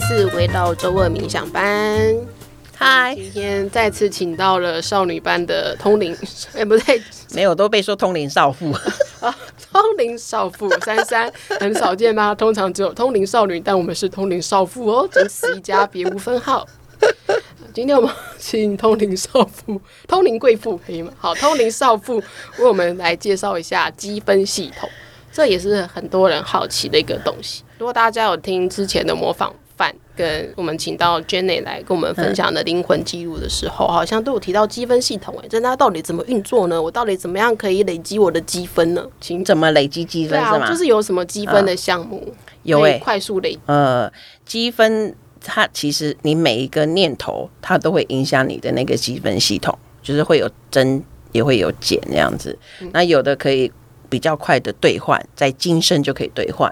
次回到周二冥想班。嗨，今天再次请到了少女班的通灵，哎，不对，没有，都被说通灵少妇 啊，通灵少妇珊珊很少见吧？通常只有通灵少女，但我们是通灵少妇哦，仅此一家，别无分号。今天我们请通灵少妇、通灵贵妇可以吗？好，通灵少妇为我们来介绍一下积分系统，这也是很多人好奇的一个东西。如果大家有听之前的模仿。跟我们请到 Jenny 来跟我们分享的灵魂记录的时候，好像都有提到积分系统。哎，这它到底怎么运作呢？我到底怎么样可以累积我的积分呢？请怎么累积积分是吗？就是有什么积分的项目？有哎，快速累积。呃，积分它其实你每一个念头，它都会影响你的那个积分系统，就是会有增也会有减这样子。那有的可以比较快的兑换，在今生就可以兑换。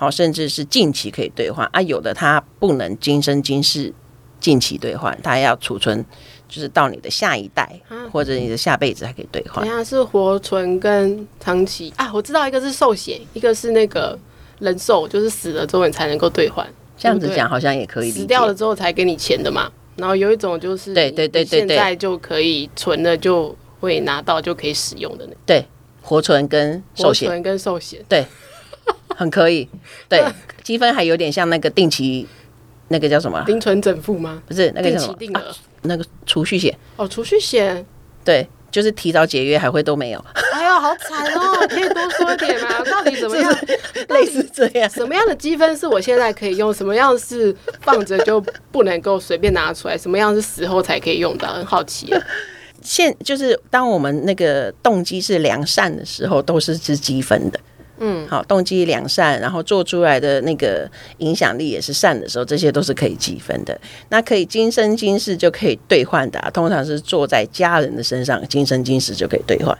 好，甚至是近期可以兑换啊，有的它不能今生今世近期兑换，它要储存，就是到你的下一代、啊、或者你的下辈子才可以兑换。等下是活存跟长期啊，我知道一个是寿险，一个是那个人寿，就是死了之后你才能够兑换。这样子讲好像也可以，死掉了之后才给你钱的嘛。然后有一种就是对对对对，现在就可以存了就会拿到就可以使用的那对，活存跟寿险，活存跟寿险对。很可以，对，积分还有点像那个定期，那个叫什么？定存整付吗？不是，那个定期定额、啊，那个储蓄险。哦，储蓄险，对，就是提早解约还会都没有。哎呦，好惨哦！可以多说一点吗？到底怎么样？类似这样，什么样的积分是我现在可以用？什么样是放着就不能够随便拿出来？什么样是死后才可以用的？很好奇、啊。现就是当我们那个动机是良善的时候，都是值积分的。嗯，好，动机良善，然后做出来的那个影响力也是善的时候，这些都是可以积分的。那可以今生今世就可以兑换的，啊，通常是坐在家人的身上，今生今世就可以兑换。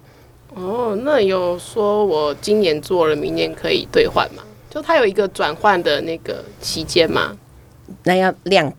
哦，那有说我今年做了，明年可以兑换吗？就它有一个转换的那个期间吗？那要量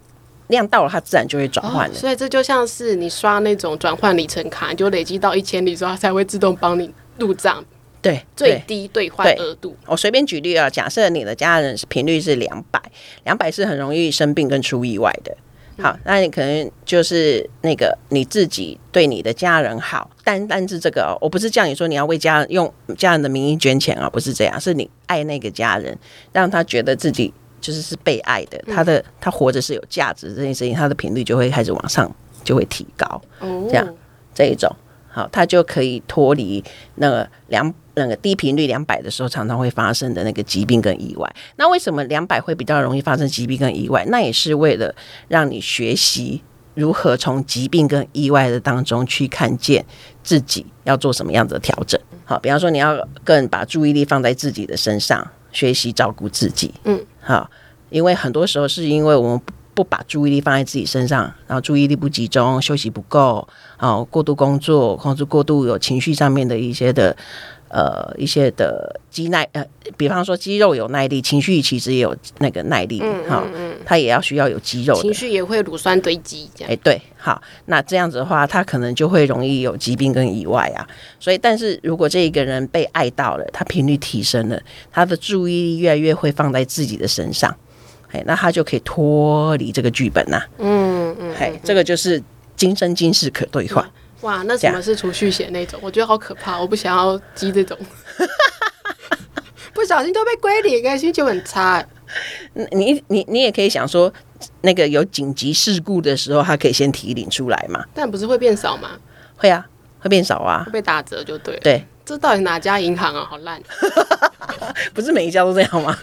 量到了，它自然就会转换了。哦，所以这就像是你刷那种转换里程卡，你就累积到一千里之后，它才会自动帮你入账。对，最低兑换额度。我随便举例啊，假设你的家人是频率是两百，两百是很容易生病跟出意外的。好，那你可能就是那个你自己对你的家人好，单单是这个哦，我不是叫你说你要为家人用家人的名义捐钱啊，不是这样，是你爱那个家人，让他觉得自己就是是被爱的，他的他活着是有价值这件事情，他的频率就会开始往上，就会提高。哦，这样这一种。好，他就可以脱离那个两那个低频率两百的时候常常会发生的那个疾病跟意外。那为什么两百会比较容易发生疾病跟意外？那也是为了让你学习如何从疾病跟意外的当中去看见自己要做什么样子的调整。好，比方说你要更把注意力放在自己的身上，学习照顾自己。嗯，好，因为很多时候是因为我们。不把注意力放在自己身上，然后注意力不集中，休息不够，哦，过度工作，控制过度有情绪上面的一些的呃一些的肌耐呃，比方说肌肉有耐力，情绪其实也有那个耐力，哈嗯，嗯，它也要需要有肌肉，情绪也会乳酸堆积，这样，哎，对，好，那这样子的话，他可能就会容易有疾病跟意外啊。所以，但是如果这一个人被爱到了，他频率提升了，他的注意力越来越会放在自己的身上。哎，那他就可以脱离这个剧本呐、啊。嗯嗯，嘿，这个就是今生今世可兑换。哇，那什么是储蓄险那种？我觉得好可怕，我不想要积这种。不小心都被归零，感觉心情很差。你你你也可以想说，那个有紧急事故的时候，他可以先提领出来嘛？但不是会变少吗？会啊，会变少啊，会被打折就对了。对，这到底哪家银行啊？好烂。不是每一家都这样吗？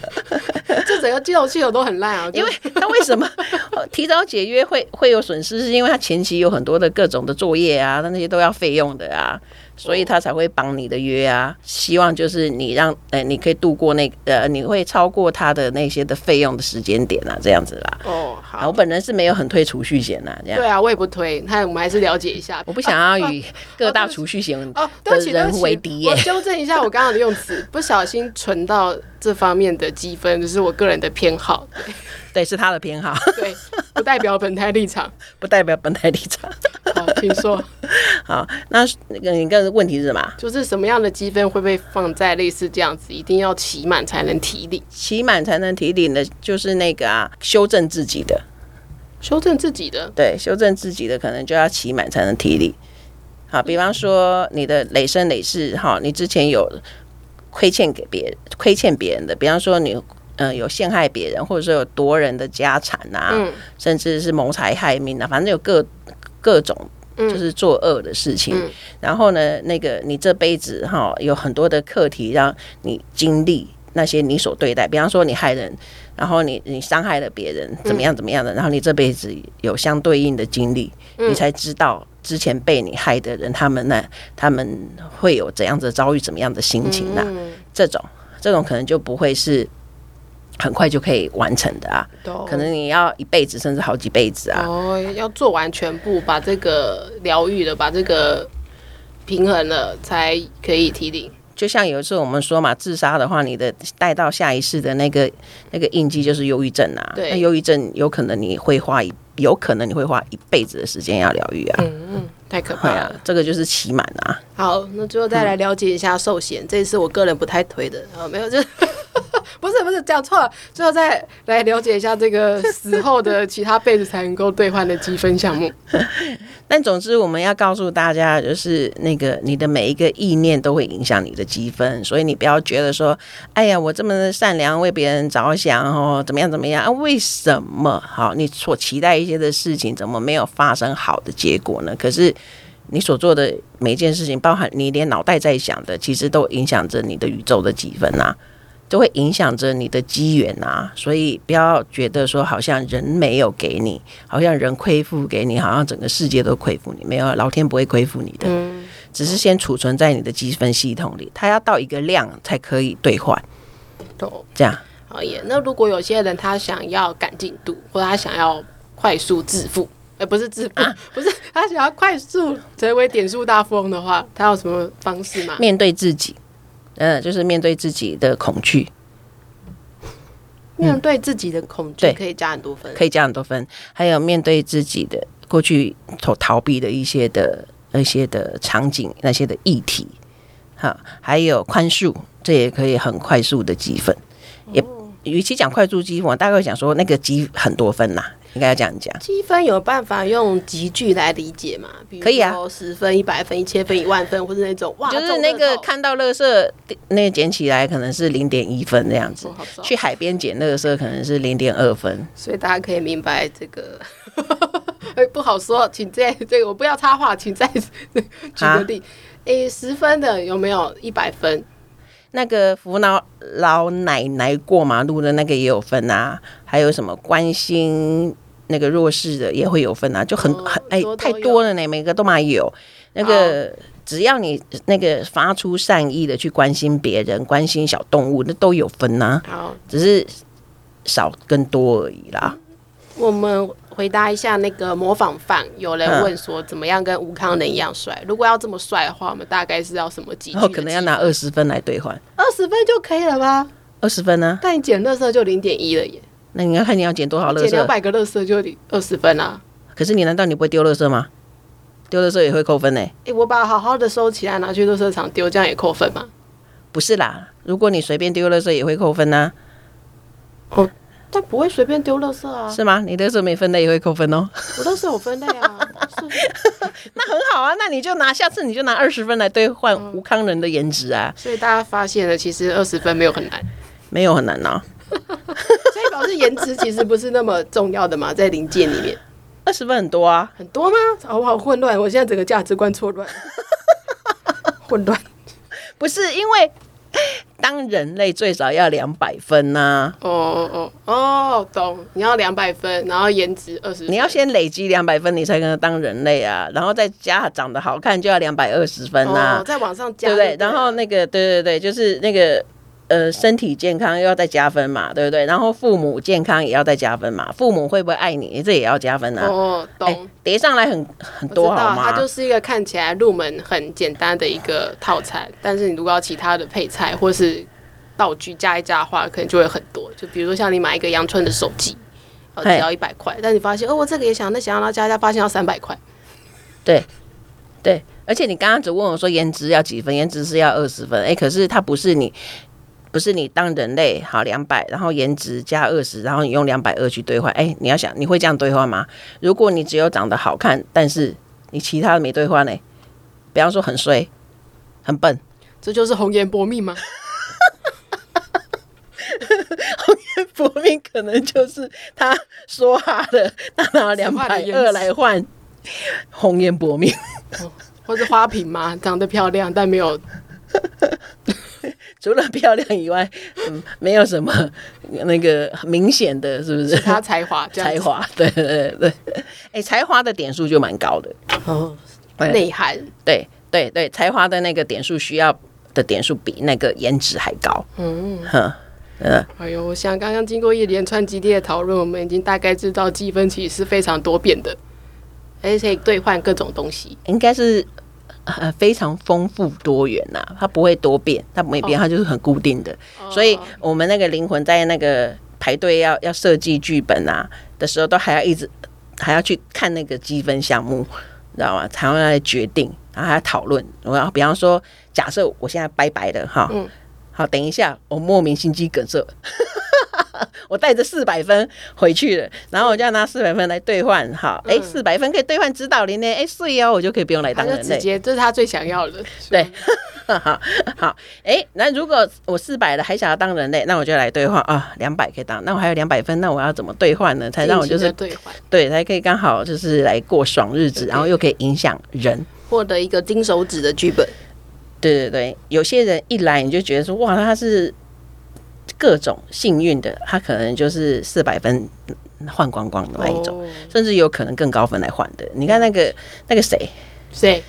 这整个金融系统都很烂啊！因为他为什么 提早解约会会有损失？是因为他前期有很多的各种的作业啊，那些都要费用的啊。所以他才会绑你的约啊，希望就是你让呃，你可以度过那个呃，你会超过他的那些的费用的时间点啊，这样子啦。哦，好，我本人是没有很推储蓄险呐，这样。对啊，我也不推，那我们还是了解一下。我不想要与各大储蓄险的人为敌耶。我纠正一下我刚刚的用词，不小心存到这方面的积分，这是我个人的偏好。对，对，是他的偏好。对，不代表本台立场，不代表本台立场。好，请说。好，那那个你个问题是什么？就是什么样的积分会被放在类似这样子，一定要期满才能提领？期满才能提领的，就是那个啊，修正自己的，修正自己的，对，修正自己的可能就要期满才能提领。好，比方说你的累生累世，哈，你之前有亏欠给别人，亏欠别人的，比方说你。嗯、呃，有陷害别人，或者说有夺人的家产啊，嗯、甚至是谋财害命啊，反正有各各种就是作恶的事情。嗯、然后呢，那个你这辈子哈有很多的课题让你经历那些你所对待，比方说你害人，然后你你伤害了别人，怎么样怎么样的，嗯、然后你这辈子有相对应的经历，嗯、你才知道之前被你害的人，他们呢他们会有怎样的遭遇，怎么样的心情啊？嗯、这种这种可能就不会是。很快就可以完成的啊，可能你要一辈子甚至好几辈子啊。哦，要做完全部，把这个疗愈了，把这个平衡了，才可以提领。就像有一次我们说嘛，自杀的话，你的带到下一世的那个那个印记就是忧郁症啊。对，那忧郁症有可能你会花一，有可能你会花一辈子的时间要疗愈啊。嗯嗯，太可怕了，啊，这个就是期满啊。好，那最后再来了解一下寿险，嗯、这一次我个人不太推的啊，没有就。不是不是讲错了，最后再来了解一下这个死后的其他辈子才能够兑换的积分项目。但总之，我们要告诉大家，就是那个你的每一个意念都会影响你的积分，所以你不要觉得说，哎呀，我这么善良，为别人着想哦，怎么样怎么样啊？为什么好？你所期待一些的事情，怎么没有发生好的结果呢？可是你所做的每一件事情，包含你连脑袋在想的，其实都影响着你的宇宙的积分啊。都会影响着你的机缘啊，所以不要觉得说好像人没有给你，好像人亏负给你，好像整个世界都亏负你，没有，老天不会亏负你的，嗯、只是先储存在你的积分系统里，它要到一个量才可以兑换。懂这样好耶。那如果有些人他想要赶进度，或者他想要快速致富，而、欸、不是致富，啊、不是他想要快速成为点数大富翁的话，他有什么方式吗？面对自己。嗯，就是面对自己的恐惧，面对自己的恐惧，可以加很多分，可以加很多分。还有面对自己的过去所逃避的一些的那些的场景，那些的议题，哈，还有宽恕，这也可以很快速的积分。也与其讲快速积分，我大概讲说那个积很多分呐。应该要这样讲，积分有办法用级距来理解吗？可以啊，十分、一百分、一千分、一万分，或者那种哇，就是那个看到垃圾那个捡起来可能是零点一分这样子，去海边捡垃圾可能是零点二分，所以大家可以明白这个。不好说，请再这个我不要插话，请再举个例，诶，十分的有没有？一百分？那个扶老老奶奶过马路的那个也有分啊，还有什么关心那个弱势的也会有分啊，就很很哎太多了呢，每个都嘛有。那个只要你那个发出善意的去关心别人，关心小动物，那都有分呐。好，只是少跟多而已啦。我们。回答一下那个模仿犯，有人问说怎么样跟吴康仁一样帅？如果要这么帅的话，我们大概是要什么级？哦，可能要拿二十分来兑换。二十分就可以了吧？二十分呢？但你捡垃圾就零点一了耶。那你要看你要捡多少垃圾？捡两百个垃圾就二十分啊。可是你难道你不会丢垃圾吗？丢垃圾也会扣分呢。哎、欸，我把好好的收起来拿去垃圾场丢，这样也扣分吗？不是啦，如果你随便丢垃圾也会扣分呢、啊。哦。但不会随便丢垃圾啊？是吗？你的垃圾没分类也会扣分哦。我都是有分类啊。那很好啊，那你就拿下次你就拿二十分来兑换吴康仁的颜值啊。所以大家发现了，其实二十分没有很难，没有很难呢、啊。所以表示颜值其实不是那么重要的嘛，在零界里面，二十分很多啊，很多吗？好不好混乱，我现在整个价值观错乱，混乱，不是因为。当人类最少要两百分呐、啊！哦哦哦哦，懂！你要两百分，然后颜值二十，你要先累积两百分，你才能当人类啊！然后再加长得好看，就要两百二十分呐、啊！再往上加，对不对？然后那个，对对对，就是那个。呃，身体健康又要再加分嘛，对不对？然后父母健康也要再加分嘛，父母会不会爱你，这也要加分啊。哦，懂。叠上来很很多好吗？它就是一个看起来入门很简单的一个套餐，但是你如果要其他的配菜或是道具加一加的话，可能就会很多。就比如说像你买一个阳春的手机，只要一百块，但你发现哦，我这个也想，那想要加一加，发现要三百块。对对，而且你刚刚只问我说颜值要几分，颜值是要二十分，哎，可是它不是你。不是你当人类好两百，然后颜值加二十，然后你用两百二去兑换。哎，你要想，你会这样兑换吗？如果你只有长得好看，但是你其他的没兑换呢？比方说很衰、很笨，这就是红颜薄命吗？红颜薄命可能就是他说哈的，他拿两百二来换红颜薄命，哦，或是花瓶吗？长得漂亮但没有。除了漂亮以外，嗯，没有什么那个明显的，是不是？他才华，才华，对对对，哎，才华的点数就蛮高的哦，内涵，对对对，才华的那个点数需要的点数比那个颜值还高，嗯哼，嗯，哎呦，我想刚刚经过一连串激烈的讨论，我们已经大概知道积分其实是非常多变的，而且可以兑换各种东西，应该是。呃，非常丰富多元呐、啊，它不会多变，它不会变，它就是很固定的。Oh. 所以，我们那个灵魂在那个排队要要设计剧本啊的时候，都还要一直还要去看那个积分项目，知道吗？才会来决定，然后还要讨论。我要比方说，假设我现在拜拜的哈，嗯，好，等一下我莫名心肌梗塞。我带着四百分回去了，然后我就要拿四百分来兑换，好，哎、嗯，四百分可以兑换指导灵呢，哎，所以哦，我就可以不用来当人类，直接，这是他最想要的，对，好，好，哎，那如果我四百了还想要当人类，那我就来兑换啊，两百可以当，那我还有两百分，那我要怎么兑换呢？才让我就是兑换，对，才可以刚好就是来过爽日子，然后又可以影响人，获得一个金手指的剧本，对对对，有些人一来你就觉得说哇，他是。各种幸运的，他可能就是四百分换光光的那一种，oh. 甚至有可能更高分来换的。你看那个那个谁谁，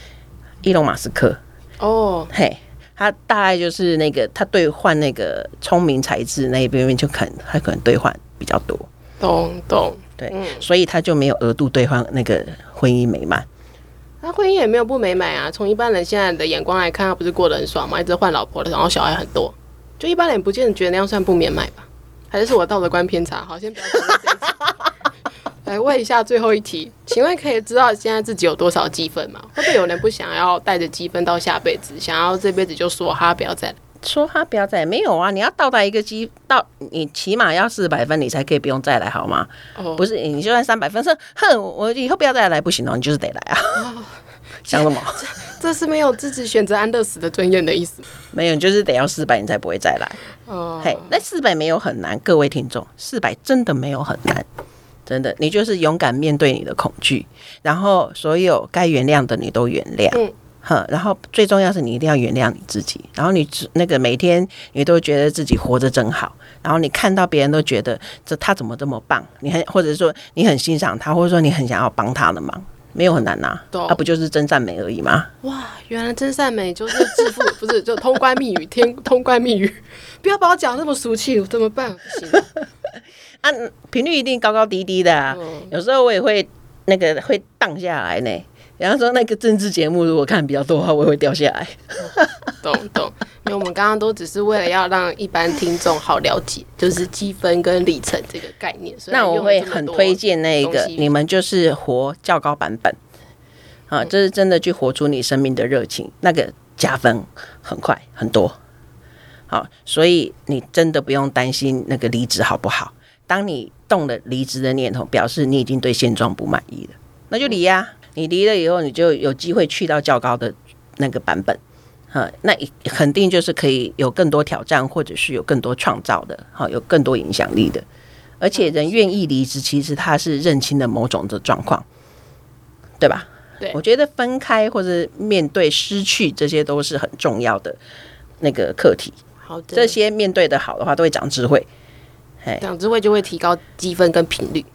伊隆马斯克哦，嘿、oh. 他大概就是那个他兑换那个聪明才智那一边就可能他可能兑换比较多，懂懂对、嗯，所以他就没有额度兑换那个婚姻美满。他婚姻也没有不美满啊，从一般人现在的眼光来看，他不是过得很爽吗？一直换老婆的，然后小孩很多。就一般人不见得觉得那样算不免买吧？还是是我道德观偏差？好，先不要讨论这一题。来问一下最后一题，请问可以知道现在自己有多少积分吗？会不会有人不想要带着积分到下辈子，想要这辈子就说哈不要再来？说哈不要再来？没有啊！你要到达一个积到你起码要四百分，你才可以不用再来好吗？哦，不是，你就算三百分，说哼，我以后不要再来不行哦，你就是得来啊。哦 想什么？这，是没有自己选择安乐死的尊严的意思。没有，就是得要四百，你才不会再来。哦，嘿，那四百没有很难，各位听众，四百真的没有很难，真的，你就是勇敢面对你的恐惧，然后所有该原谅的你都原谅。嗯，哼，然后最重要是你一定要原谅你自己，然后你那个每天你都觉得自己活着真好，然后你看到别人都觉得这他怎么这么棒，你很或者说你很欣赏他，或者说你很想要帮他的忙。没有很难呐、啊，那、啊、不就是真善美而已吗？哇，原来真善美就是致富，不是就通关密语，天通关密语，不要把我讲那么俗气，怎么办？不行 啊，频率一定高高低低的啊，嗯、有时候我也会那个会荡下来呢。然后说那个政治节目如果看比较多的话，我也会掉下来。懂懂。因为我们刚刚都只是为了要让一般听众好了解，就是积分跟里程这个概念。那我会很推荐那个，你们就是活较高版本啊，这是真的去活出你生命的热情，那个加分很快很多。好，所以你真的不用担心那个离职好不好？当你动了离职的念头，表示你已经对现状不满意了，那就离呀。你离了以后，你就有机会去到较高的那个版本，哈，那肯定就是可以有更多挑战，或者是有更多创造的，好，有更多影响力的。而且人愿意离职，其实他是认清了某种的状况，对吧？对，我觉得分开或者面对失去，这些都是很重要的那个课题。好的，这些面对的好的话，都会长智慧，长智慧就会提高积分跟频率。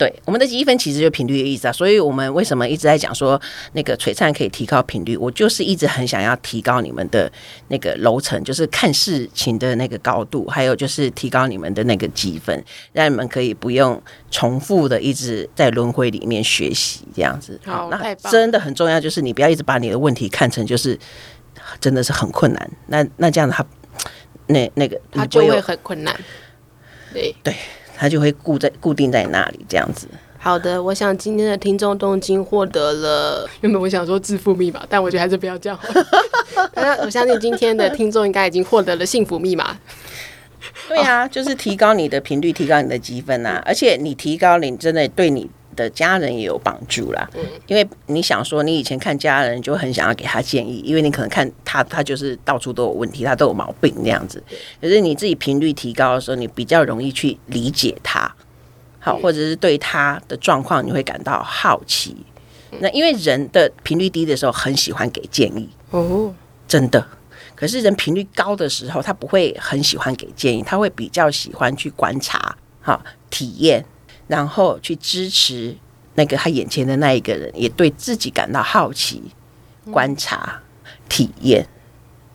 对，我们的积分其实就频率的意思啊，所以我们为什么一直在讲说那个璀璨可以提高频率？我就是一直很想要提高你们的那个楼层，就是看事情的那个高度，还有就是提高你们的那个积分，让你们可以不用重复的一直在轮回里面学习这样子。好，那真的很重要，就是你不要一直把你的问题看成就是真的是很困难，那那这样子他那那个他就会很困难。对对。它就会固在固定在那里，这样子。好的，我想今天的听众都已经获得了。原本我想说致富密码，但我觉得还是不要这样。那我相信今天的听众应该已经获得了幸福密码。对啊，就是提高你的频率，提高你的积分啊！而且你提高，你真的对你的家人也有帮助啦。因为你想说，你以前看家人就很想要给他建议，因为你可能看他，他就是到处都有问题，他都有毛病那样子。可是你自己频率提高的时候，你比较容易去理解他。好，或者是对他的状况，你会感到好奇。那因为人的频率低的时候，很喜欢给建议哦，真的。可是人频率高的时候，他不会很喜欢给建议，他会比较喜欢去观察、好体验，然后去支持那个他眼前的那一个人，也对自己感到好奇、观察、体验。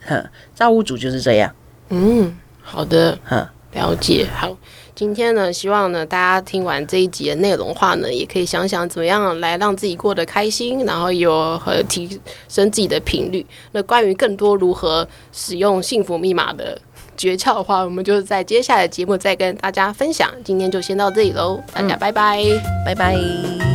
哼，造物主就是这样。嗯，好的，哼，了解，好。今天呢，希望呢大家听完这一集的内容的话呢，也可以想想怎么样来让自己过得开心，然后有和提升自己的频率。那关于更多如何使用幸福密码的诀窍的话，我们就在接下来的节目再跟大家分享。今天就先到这里喽，大家拜拜，拜拜。